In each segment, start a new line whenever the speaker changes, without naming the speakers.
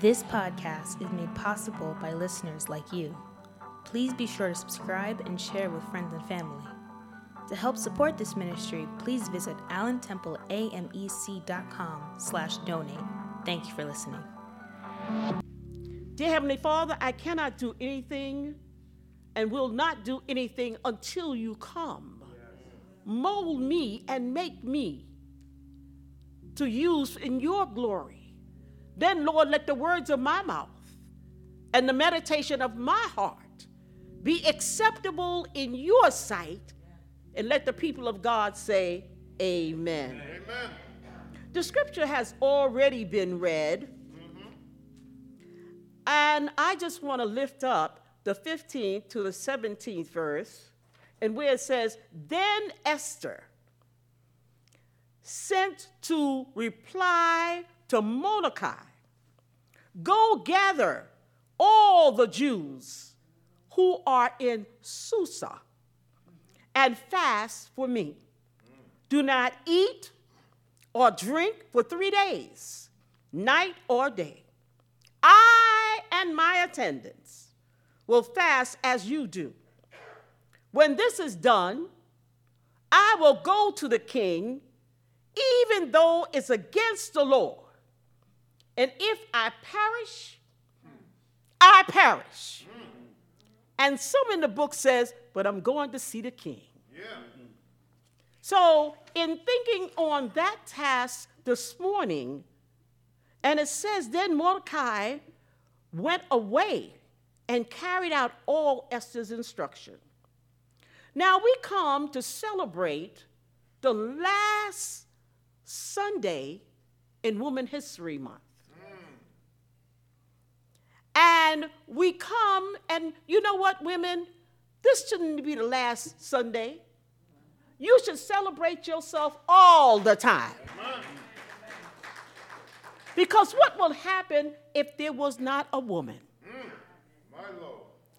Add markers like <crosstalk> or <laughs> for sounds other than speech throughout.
This podcast is made possible by listeners like you. Please be sure to subscribe and share with friends and family. To help support this ministry, please visit allentempleamec.com slash donate. Thank you for listening.
Dear Heavenly Father, I cannot do anything and will not do anything until you come. Mold me and make me to use in your glory. Then, Lord, let the words of my mouth and the meditation of my heart be acceptable in your sight. And let the people of God say, Amen.
Amen.
The scripture has already been read. Mm-hmm. And I just want to lift up the 15th to the 17th verse, and where it says, Then Esther sent to reply to Mordecai, Go gather all the Jews who are in Susa and fast for me. Do not eat or drink for three days, night or day. I and my attendants will fast as you do. When this is done, I will go to the king, even though it's against the law. And if I perish, I perish. And some in the book says, but I'm going to see the king.
Yeah.
So, in thinking on that task this morning, and it says, then Mordecai went away and carried out all Esther's instruction. Now we come to celebrate the last Sunday in Woman History Month. And we come, and you know what, women? This shouldn't be the last Sunday. You should celebrate yourself all the time. Because what will happen if there was not a woman?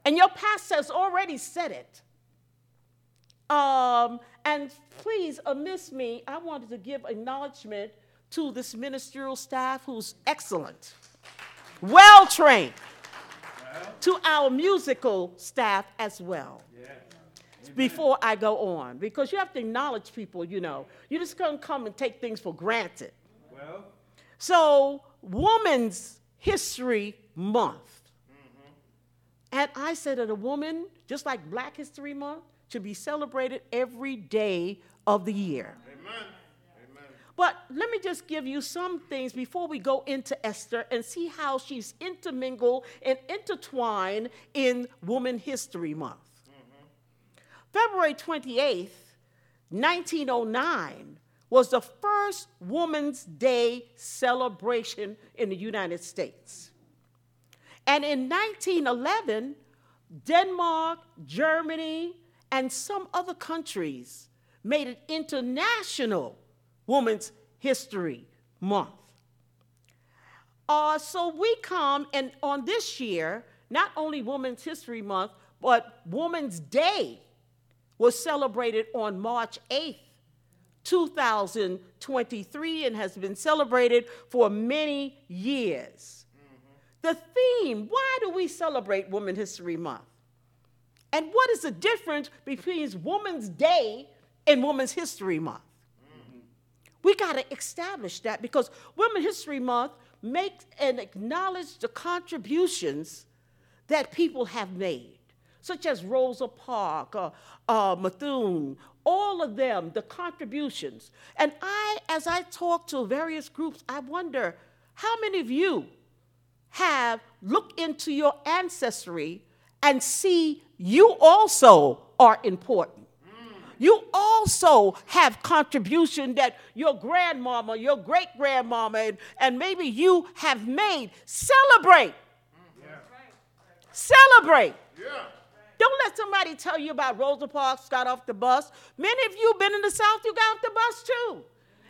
And your pastor has already said it. Um, and please, amiss me, I wanted to give acknowledgement to this ministerial staff who's excellent, well trained, to our musical staff as well. Before I go on, because you have to acknowledge people, you know. You just can't come and take things for granted.
Well,
So, Woman's History Month. Mm-hmm. And I said that a woman, just like Black History Month, should be celebrated every day of the year.
amen.
But let me just give you some things before we go into Esther and see how she's intermingled and intertwined in Woman History Month. Mm-hmm. February 28th, 1909, was the first Woman's Day celebration in the United States. And in 1911, Denmark, Germany, and some other countries made it International Women's History Month. Uh, so we come, and on this year, not only Women's History Month, but Women's Day was celebrated on March 8th, 2023, and has been celebrated for many years. The theme why do we celebrate Women's History Month? And what is the difference between Women's Day and Women's History Month? We got to establish that because Women's History Month makes and acknowledges the contributions that people have made, such as Rosa Parks, uh, uh, Bethune, all of them, the contributions. And I, as I talk to various groups, I wonder how many of you have looked into your ancestry and see you also are important. You also have contribution that your grandmama, your great grandmama, and, and maybe you have made. Celebrate. Celebrate.
Yeah.
Don't let somebody tell you about Rosa Parks got off the bus. Many of you been in the South, you got off the bus too.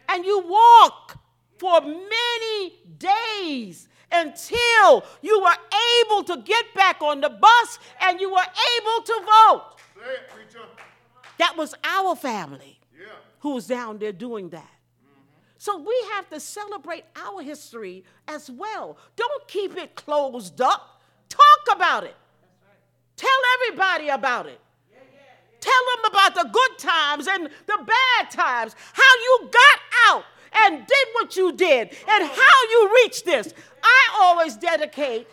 And you walk for many days until you were able to get back on the bus and you were able to vote.
Say it, preacher.
That was our family
Yeah.
who was down there doing that. So we have to celebrate our history as well. Don't keep it closed up. Talk about it. Tell everybody about it. Tell them about the good times and the bad times, how you got out and did what you did, and how you reached this. I always dedicate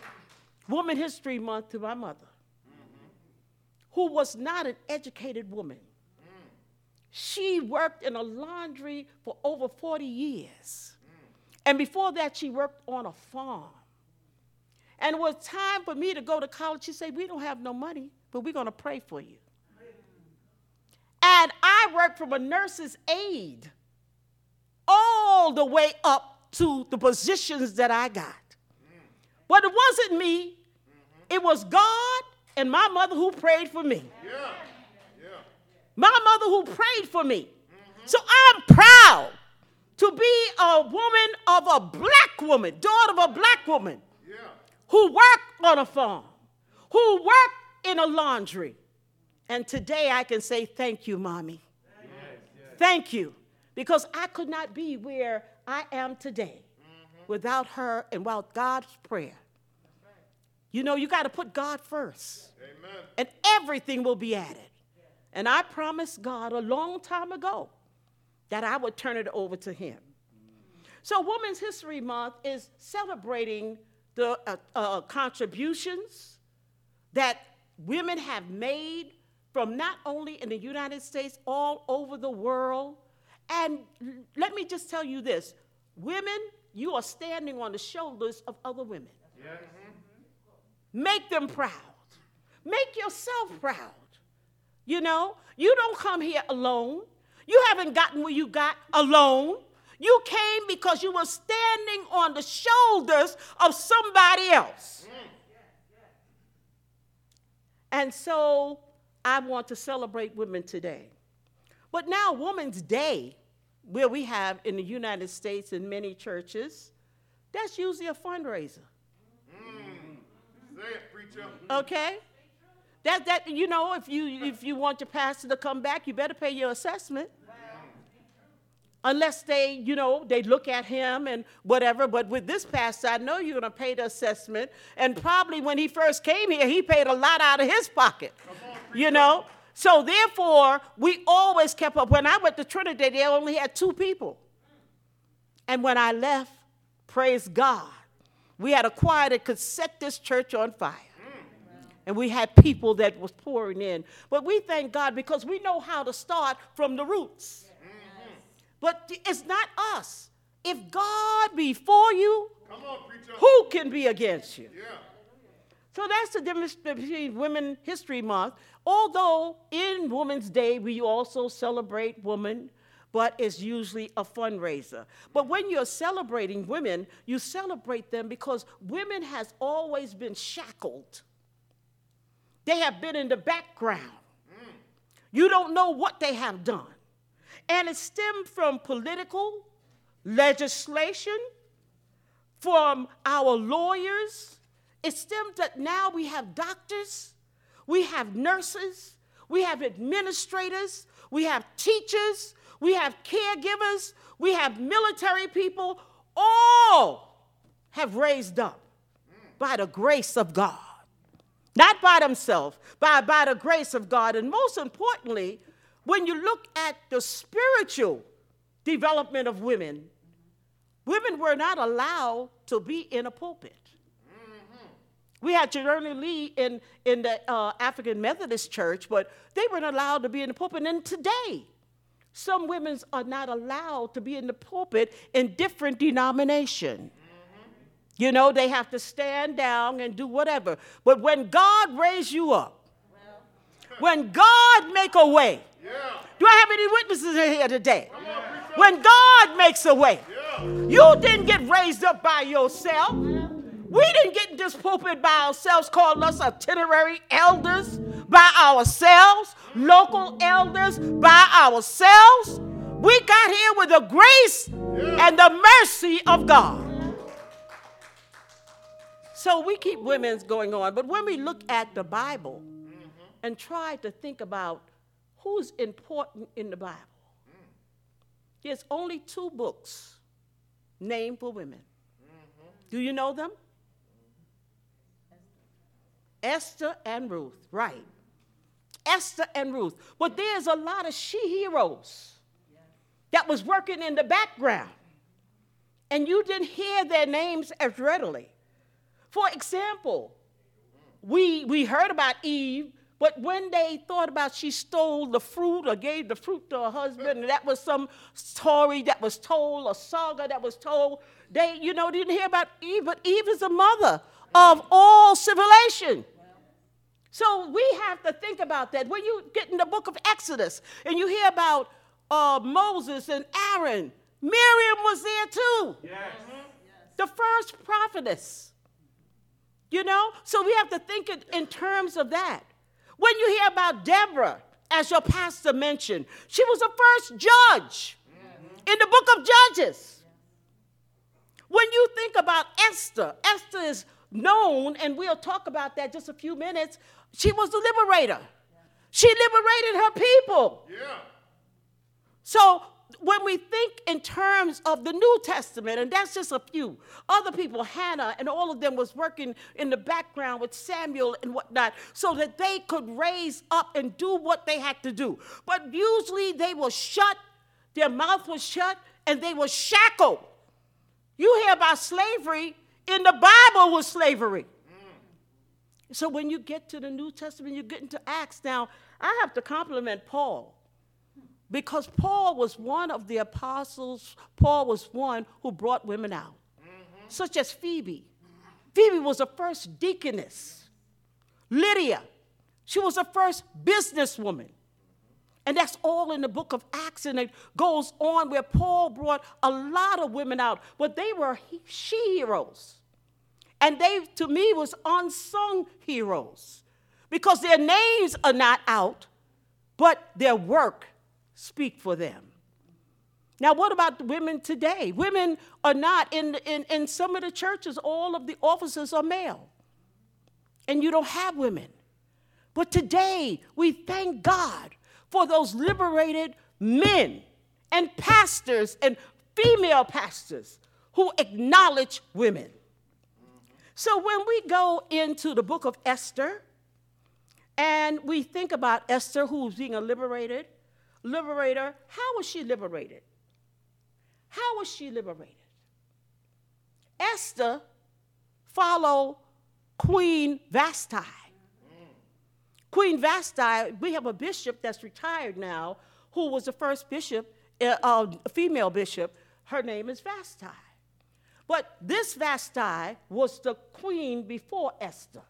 Woman History Month to my mother, who was not an educated woman. She worked in a laundry for over 40 years. And before that, she worked on a farm. And it was time for me to go to college. She said, We don't have no money, but we're going to pray for you. And I worked from a nurse's aide all the way up to the positions that I got. But it wasn't me, it was God and my mother who prayed for me.
Yeah.
My mother who prayed for me. So I'm proud to be a woman of a black woman, daughter of a black woman
Yeah.
who worked on a farm, who worked in a laundry. And today I can say, Thank you, mommy. Thank you. Because I could not be where I am today without her and without God's prayer. You know, you got to put God first,
Amen.
and everything will be added. And I promised God a long time ago that I would turn it over to Him. So, Women's History Month is celebrating the uh, uh, contributions that women have made from not only in the United States, all over the world. And let me just tell you this women, you are standing on the shoulders of other women.
Yes.
Make them proud. Make yourself proud. You know, you don't come here alone. You haven't gotten where you got alone. You came because you were standing on the shoulders of somebody else. And so I want to celebrate women today. But now, Women's Day, where we have in the United States in many churches, that's usually a fundraiser. Mm.
Say it, preacher.
Okay? That that you know, if you if you want your pastor to come back, you better pay your assessment. Unless they, you know, they look at him and whatever. But with this pastor, I know you're gonna pay the assessment. And probably when he first came here, he paid a lot out of his pocket. You know? So therefore, we always kept up. When I went to Trinidad, they only had two people. And when I left, praise God, we had a choir that could set this church on fire. And we had people that was pouring in. But we thank God because we know how to start from the roots. But it's not us. If God be for you,
Come on,
who can be against you?
Yeah.
So that's the difference between Women History Month. Although in Women's Day we also celebrate women, but it's usually a fundraiser. But when you're celebrating women, you celebrate them because women has always been shackled. They have been in the background. You don't know what they have done. And it stemmed from political legislation, from our lawyers. It stems that now we have doctors, we have nurses, we have administrators, we have teachers, we have caregivers, we have military people, all have raised up by the grace of God. Not by themselves, but by the grace of God. And most importantly, when you look at the spiritual development of women, women were not allowed to be in a pulpit. We had Jarena Lee in, in the uh, African Methodist Church, but they weren't allowed to be in the pulpit. And today, some women are not allowed to be in the pulpit in different denominations. You know, they have to stand down and do whatever. But when God raised you up, when God make a way,
Yeah.
do I have any witnesses in here today? When God makes a way,
Yeah.
you didn't get raised up by yourself. We didn't get in this pulpit by ourselves, calling us itinerary elders by ourselves, local elders by ourselves. We got here with the grace and the mercy of God. So we keep women's going on. But when we look at the Bible and try to think about who's important in the Bible, there's only two books named for women. Do you know them? Esther and Ruth, right. Esther and Ruth. But there's a lot of she heroes that was working in the background. And you didn't hear their names as readily. For example, we, we heard about Eve, but when they thought about she stole the fruit or gave the fruit to her husband, and that was some story that was told, a saga that was told, they, you know, didn't hear about Eve, but Eve is the mother of all civilization. So we have to think about that. When you get in the book of Exodus and you hear about uh, Moses and Aaron, Miriam was there too. Yes. The first prophetess. You know? So we have to think in, in terms of that. When you hear about Deborah, as your pastor mentioned, she was the first judge mm-hmm. in the book of Judges. When you think about Esther, Esther is known, and we'll talk about that just a few minutes. She was the liberator. She liberated her people. Yeah. So when we think in terms of the New Testament, and that's just a few, other people, Hannah and all of them was working in the background with Samuel and whatnot, so that they could raise up and do what they had to do. But usually they were shut, their mouth was shut, and they were shackled. You hear about slavery, in the Bible was slavery. So when you get to the New Testament, you get into Acts. Now, I have to compliment Paul because Paul was one of the apostles, Paul was one who brought women out, mm-hmm. such as Phoebe. Phoebe was the first deaconess. Lydia, she was the first businesswoman. And that's all in the book of Acts, and it goes on where Paul brought a lot of women out, but they were she heroes. And they, to me, was unsung heroes because their names are not out, but their work speak for them. Now, what about women today? Women are not, in, in, in some of the churches, all of the officers are male. And you don't have women. But today, we thank God for those liberated men and pastors and female pastors who acknowledge women. So when we go into the book of Esther and we think about Esther who's being liberated, liberator, how was she liberated? How was she liberated? Esther followed Queen Vashti. Queen Vashti, we have a bishop that's retired now who was the first bishop, uh, uh, female bishop. Her name is Vashti. But this Vashti was the queen before Esther.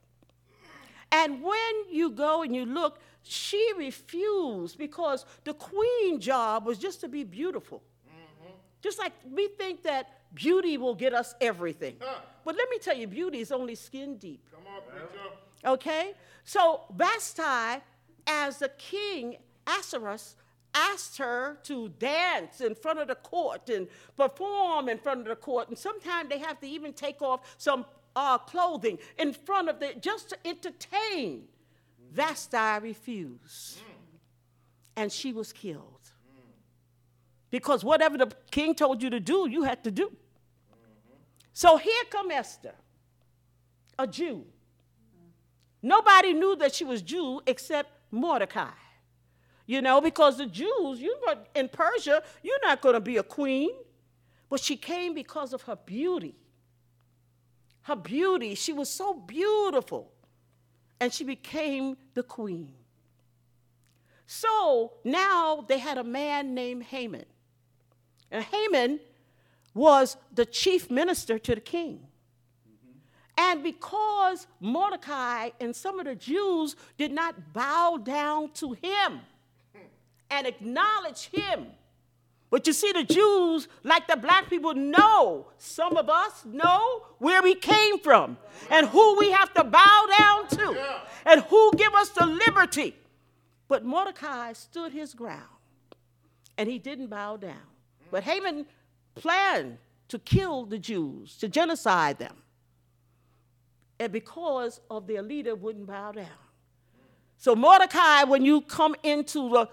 And when you go and you look, she refused because the queen job was just to be beautiful. Mm-hmm. Just like we think that beauty will get us everything. Huh. But let me tell you, beauty is only skin deep. Come on. Okay? So Vashti, as the king Ahasuerus, asked her to dance in front of the court and perform in front of the court. And sometimes they have to even take off some uh, clothing in front of the just to entertain. Vashti refused. And she was killed. Because whatever the king told you to do, you had to do. So here come Esther, a Jew. Nobody knew that she was Jew except Mordecai. You know, because the Jews, you in Persia, you're not going to be a queen. But she came because of her beauty. Her beauty, she was so beautiful. And she became the queen. So now they had a man named Haman. And Haman was the chief minister to the king. And because Mordecai and some of the Jews did not bow down to him and acknowledge him, but you see, the Jews, like the black people, know, some of us know where we came from and who we have to bow down to and who give us the liberty. But Mordecai stood his ground and he didn't bow down. But Haman planned to kill the Jews, to genocide them and because of their leader wouldn't bow down. So Mordecai, when you come into the,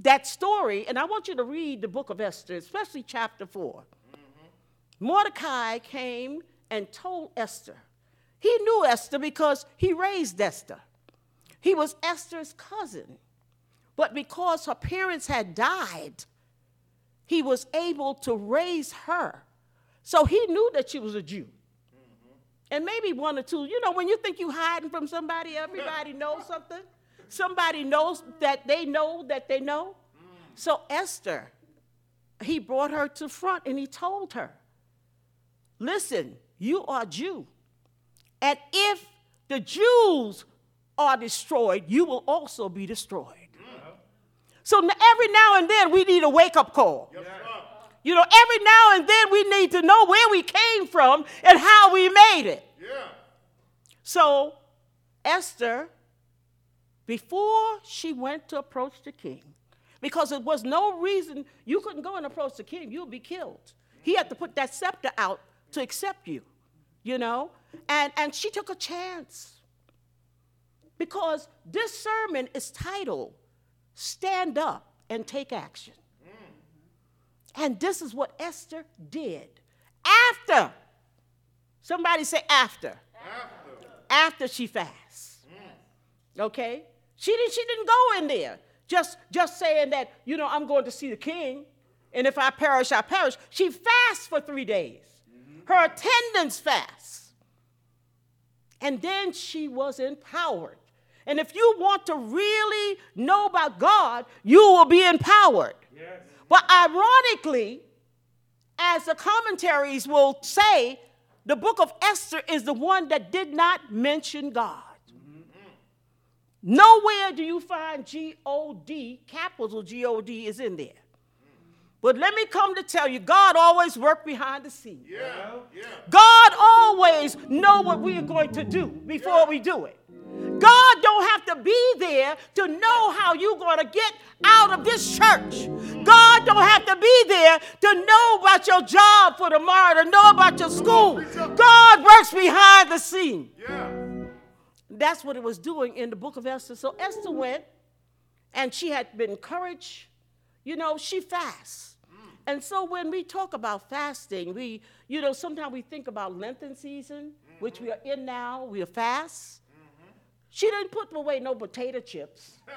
that story, and I want you to read the book of Esther, especially chapter 4. Mm-hmm. Mordecai came and told Esther. He knew Esther because he raised Esther. He was Esther's cousin. But because her parents had died, he was able to raise her. So he knew that she was a Jew. And maybe one or two, you know, when you think you're hiding from somebody, everybody <laughs> knows something. Somebody knows that they know that they know. So Esther, he brought her to front and he told her, listen, you are Jew. And if the Jews are destroyed, you will also be destroyed. So every now and then we need a wake up call.
Yes.
You know, every now and then we need to know where we came from and how we made it.
Yeah.
So Esther, before she went to approach the king, because there was no reason you couldn't go and approach the king, you would be killed. He had to put that scepter out to accept you, you know? And, and she took a chance. Because this sermon is titled Stand Up and Take Action. And this is what Esther did. After, somebody say after,
After.
after she fasts. Mm. Okay? She didn't, she didn't go in there just, just saying that, you know, I'm going to see the king, and if I perish, I perish. She fasts for three days. Mm-hmm. Her attendance fast. And then she was empowered. And if you want to really know about God, you will be empowered. But ironically, as the commentaries will say, the book of Esther is the one that did not mention God. Nowhere do you find G O D, capital G O D is in there. But let me come to tell you, God always worked behind the scenes.
Yeah. Yeah.
God always know what we are going to do before we do it. God don't have to be there to know how you're going to get out of this church. God don't have to be there to know about your job for tomorrow, to know about your school. God works behind the scene.
Yeah.
That's what it was doing in the book of Esther. So Esther went and she had been encouraged. You know, she fasts. And so when we talk about fasting, we, you know, sometimes we think about Lenten season, which we are in now, we are fast. She didn't put away no potato chips. <laughs>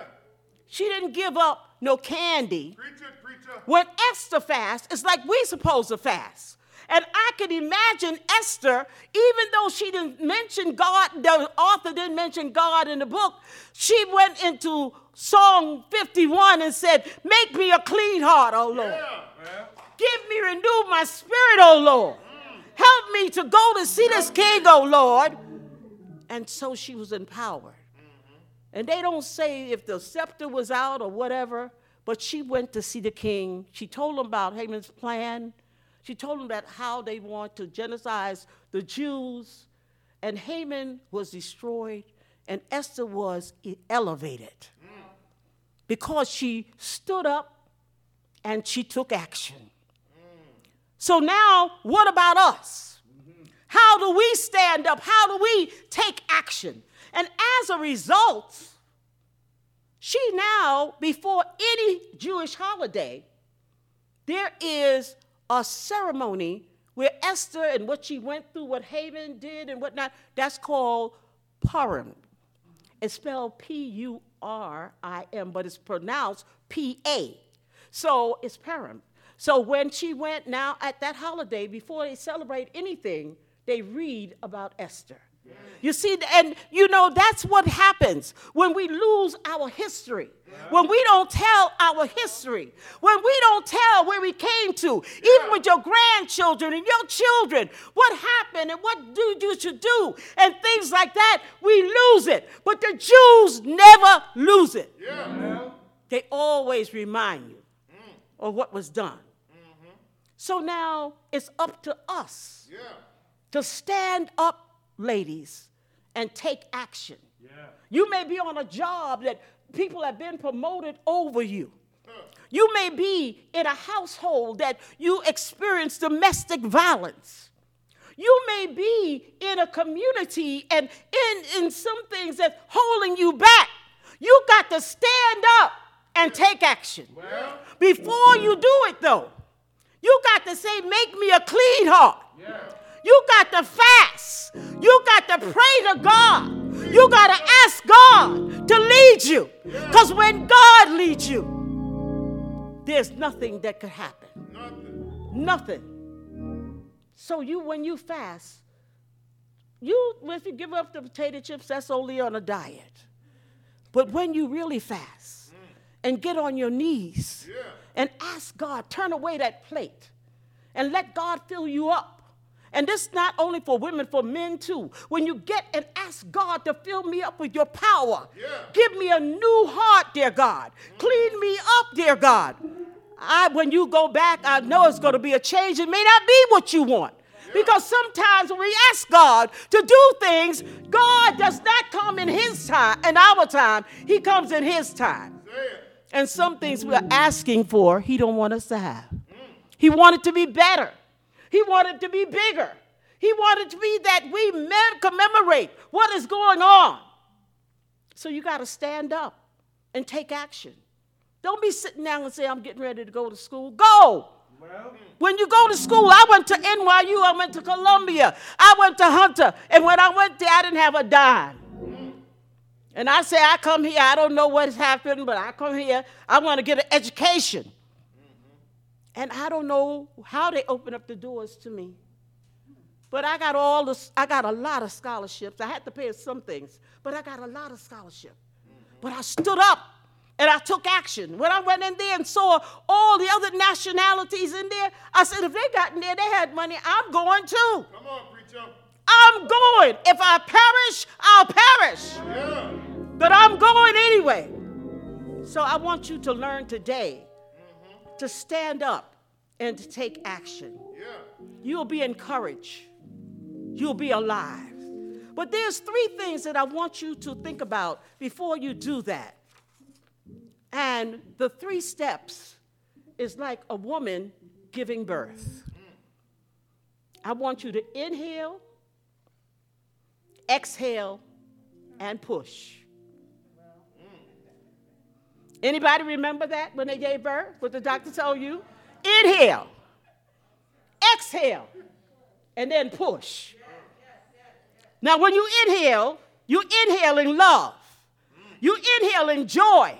She didn't give up no candy.
Preach it, preacher.
When Esther fasts, it's like we supposed to fast. And I could imagine Esther, even though she didn't mention God, the author didn't mention God in the book, she went into Psalm 51 and said, Make me a clean heart, O Lord.
Yeah.
Give me, renew my spirit, O Lord. Help me to go to see this king, O Lord. And so she was empowered. Mm-hmm. And they don't say if the scepter was out or whatever, but she went to see the king. She told him about Haman's plan. She told them that how they want to genocide the Jews. And Haman was destroyed, and Esther was elevated because she stood up and she took action. So now, what about us? How do we stand up? How do we take action? And as a result, she now, before any Jewish holiday, there is a ceremony where Esther and what she went through, what Haman did and whatnot, that's called Purim. It's spelled P U R I M, but it's pronounced P A. So it's Purim. So when she went now at that holiday, before they celebrate anything, they read about Esther. You see, and you know, that's what happens when we lose our history. When we don't tell our history. When we don't tell where we came to, even with your grandchildren and your children, what happened and what do you should do, and things like that, we lose it. But the Jews never lose it.
Yeah.
They always remind you of what was done. So now it's up to us
Yeah.
to stand up, ladies, and take action. Yeah. You may be on a job that people have been promoted over you. You may be in a household that you experience domestic violence. You may be in a community and in, in some things that's holding you back. You got to stand up and take action.
Well.
Before you do it, though, You got to say, make me a clean heart.
Yeah.
You got to fast. You got to pray to God. You got to ask God to lead you. Because when God leads you, there's nothing that could happen.
Nothing.
Nothing. So you, when you fast, you if you give up the potato chips, that's only on a diet. But when you really fast mm. and get on your knees and ask God, turn away that plate and let God fill you up. And this not only for women, for men too. When you get and ask God to fill me up with your power,
Yeah.
give me a new heart, dear God. Clean me up, dear God. I, when you go back, I know it's going to be a change. It may not be what you want. Because sometimes when we ask God to do things, God does not come in His time, in our time. He comes in His time. And some things we're asking for, He don't want us to have. He wanted to be better. He wanted to be bigger. He wanted to be that we mem- commemorate what is going on. So you got to stand up and take action. Don't be sitting down and say, I'm getting ready to go to school. Go. When you go to school, I went to NYU, I went to Columbia, I went to Hunter, and when I went there, I didn't have a dime. And I say, I come here, I don't know what has happened, but I come here, I want to get an education. And I don't know how they opened up the doors to me. But I got all this, I got a lot of scholarships. I had to pay some things, but I got a lot of scholarship. But I stood up and I took action. When I went in there and saw all the other nationalities in there, I said, if they got in there, they had money, I'm going too.
Come on, preacher.
I'm going. If I perish, I'll perish.
Yeah.
But I'm going anyway. So I want you to learn today to stand up and to take action.
Yeah.
You'll be encouraged. You'll be alive. But there's three things that I want you to think about before you do that. And the three steps is like a woman giving birth. I want you to inhale, exhale, and push. Anybody remember that when they gave birth? What the doctor told you? Inhale, exhale, and then push. Now, when you inhale, you inhaling love. You inhaling joy.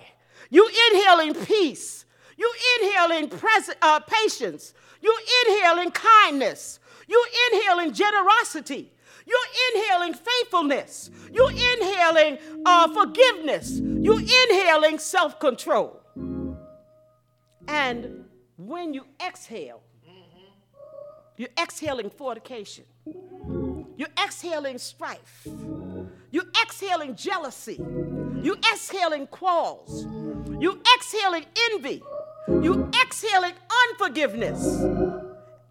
You inhaling peace. You inhaling pres- uh, patience. You inhaling kindness. You inhaling generosity. You're inhaling faithfulness. You're inhaling uh, forgiveness. You're inhaling self control. And when you exhale, you're exhaling fornication. You're exhaling strife. You're exhaling jealousy. You're exhaling quarrels. You're exhaling envy. You're exhaling unforgiveness.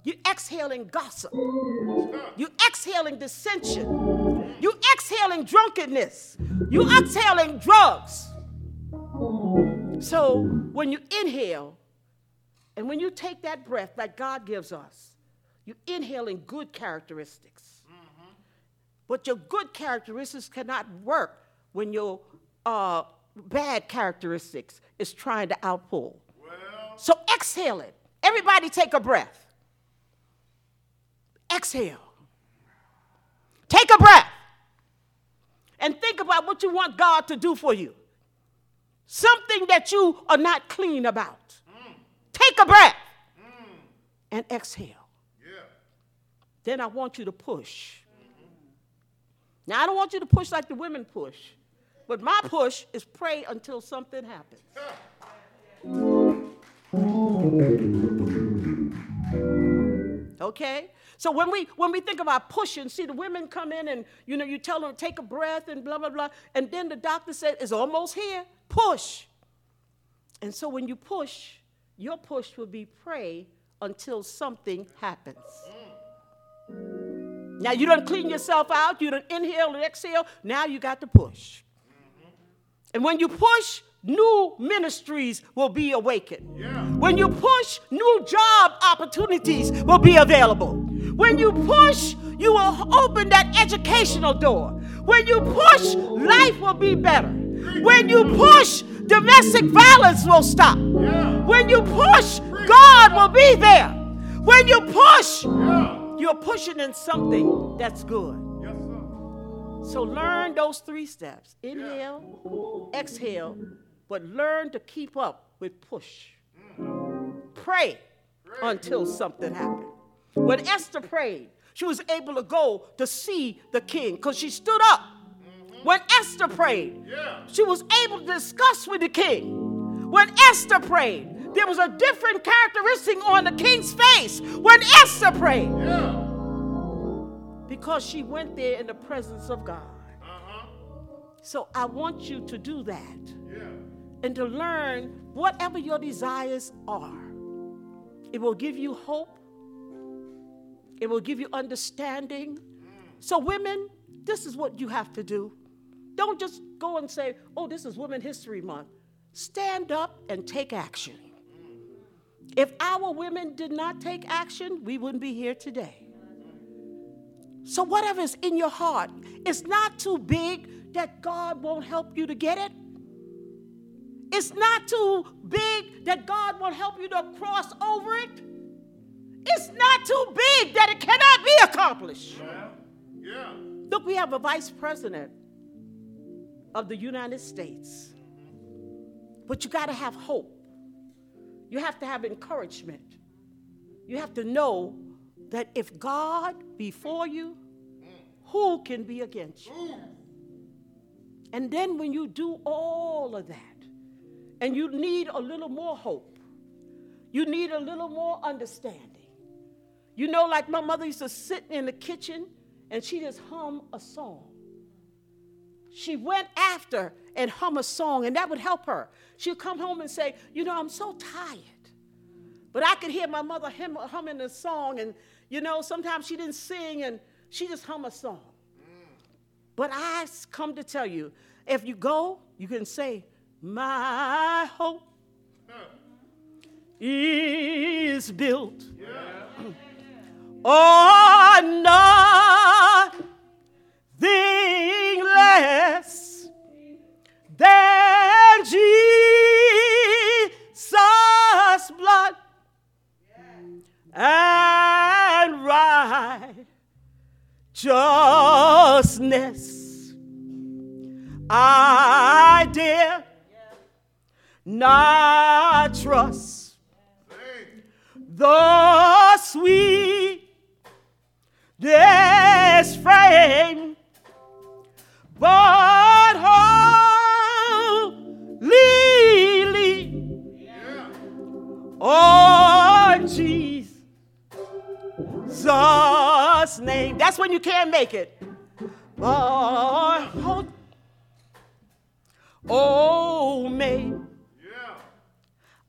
You're exhaling gossip. You're exhaling dissension. You're exhaling drunkenness. You're exhaling drugs. So when you inhale, and when you take that breath that God gives us, you're inhaling good characteristics. But your good characteristics cannot work when your uh, bad characteristics is trying to outpull.
Well,
So exhale it. Everybody take a breath. Exhale. Take a breath. And think about what you want God to do for you. Something that you are not clean about. Take a breath and exhale.
yeah.
Then I want you to push. Now, I don't want you to push like the women push, but my push is pray until something happens. <laughs> Okay? So when we when we think about pushing, see the women come in and you know you tell them take a breath and blah blah blah, and then the doctor said it's almost here. Push. And so when you push, your push will be pray until something happens. Now you don't clean yourself out, you don't inhale and exhale, now you got to push. And when you push, new ministries will be awakened.
Yeah.
When you push, new job opportunities will be available. When you push, you will open that educational door. When you push, life will be better. When you push, domestic violence will stop. When you push, God will be there. When you push, you're pushing in something that's good. So learn those three steps inhale, exhale, but learn to keep up with push. Mm. Pray until something happened. When Esther prayed, she was able to go to see the king because she stood up. When Esther prayed,
Yeah.
she was able to discuss with the king. When Esther prayed, there was a different characteristic on the king's face when Esther prayed
Yeah.
because she went there in the presence of God.
Uh-huh.
So I want you to do that
Yeah.
and to learn whatever your desires are. It will give you hope, it will give you understanding. So, women, this is what you have to do. Don't just go and say, oh, this is Women History Month. Stand up and take action. If our women did not take action, we wouldn't be here today. So, whatever is in your heart, it's not too big that God won't help you to get it. It's not too big that God won't help you to cross over it. It's not too big that it cannot be accomplished.
Yeah. Yeah.
Look, we have a vice president of the United States. But you got to have hope. You have to have encouragement. You have to know that if God be for you, who can be against you? And then when you do all of that, and you need a little more hope, you need a little more understanding. You know, like my mother used to sit in the kitchen and she just hum a song. She went after and hum a song, and that would help her. She'd come home and say, You know, I'm so tired. But I could hear my mother hum, humming a song, and you know, sometimes she didn't sing and she just hum a song. But I come to tell you, if you go, you can say, My hope is built <clears throat> on nothing less than Jesus' blood and righteousness. I dare not trust the sweetest frame, but wholly
Yeah.
Oh, on Jesus' name. That's when you can't make it. But hold- oh, may
Yeah.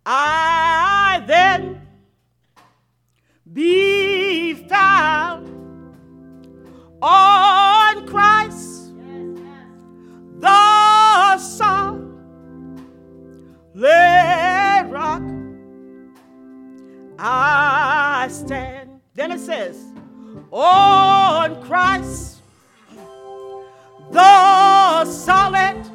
I then be found on Christ, the solid rock. I stand. Then it says, on Christ, the solid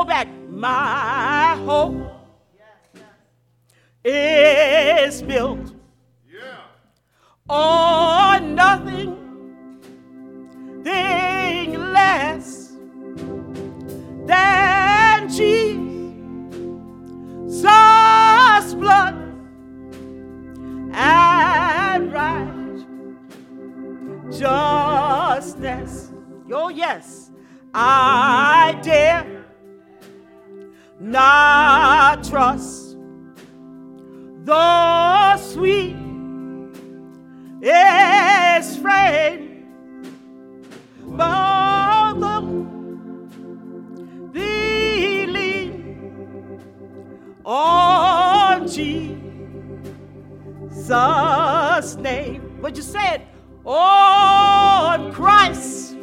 go back. My hope is built
Yeah.
on nothing thing less than Jesus' blood and righteousness. Oh, yes, I not trust the sweet is frame, but the believe on Jesus' name. What you said? On Christ,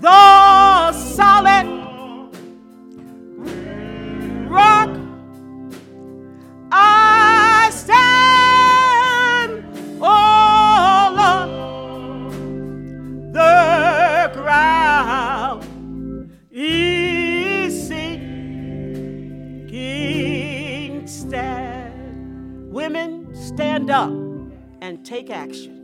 the solid
take action.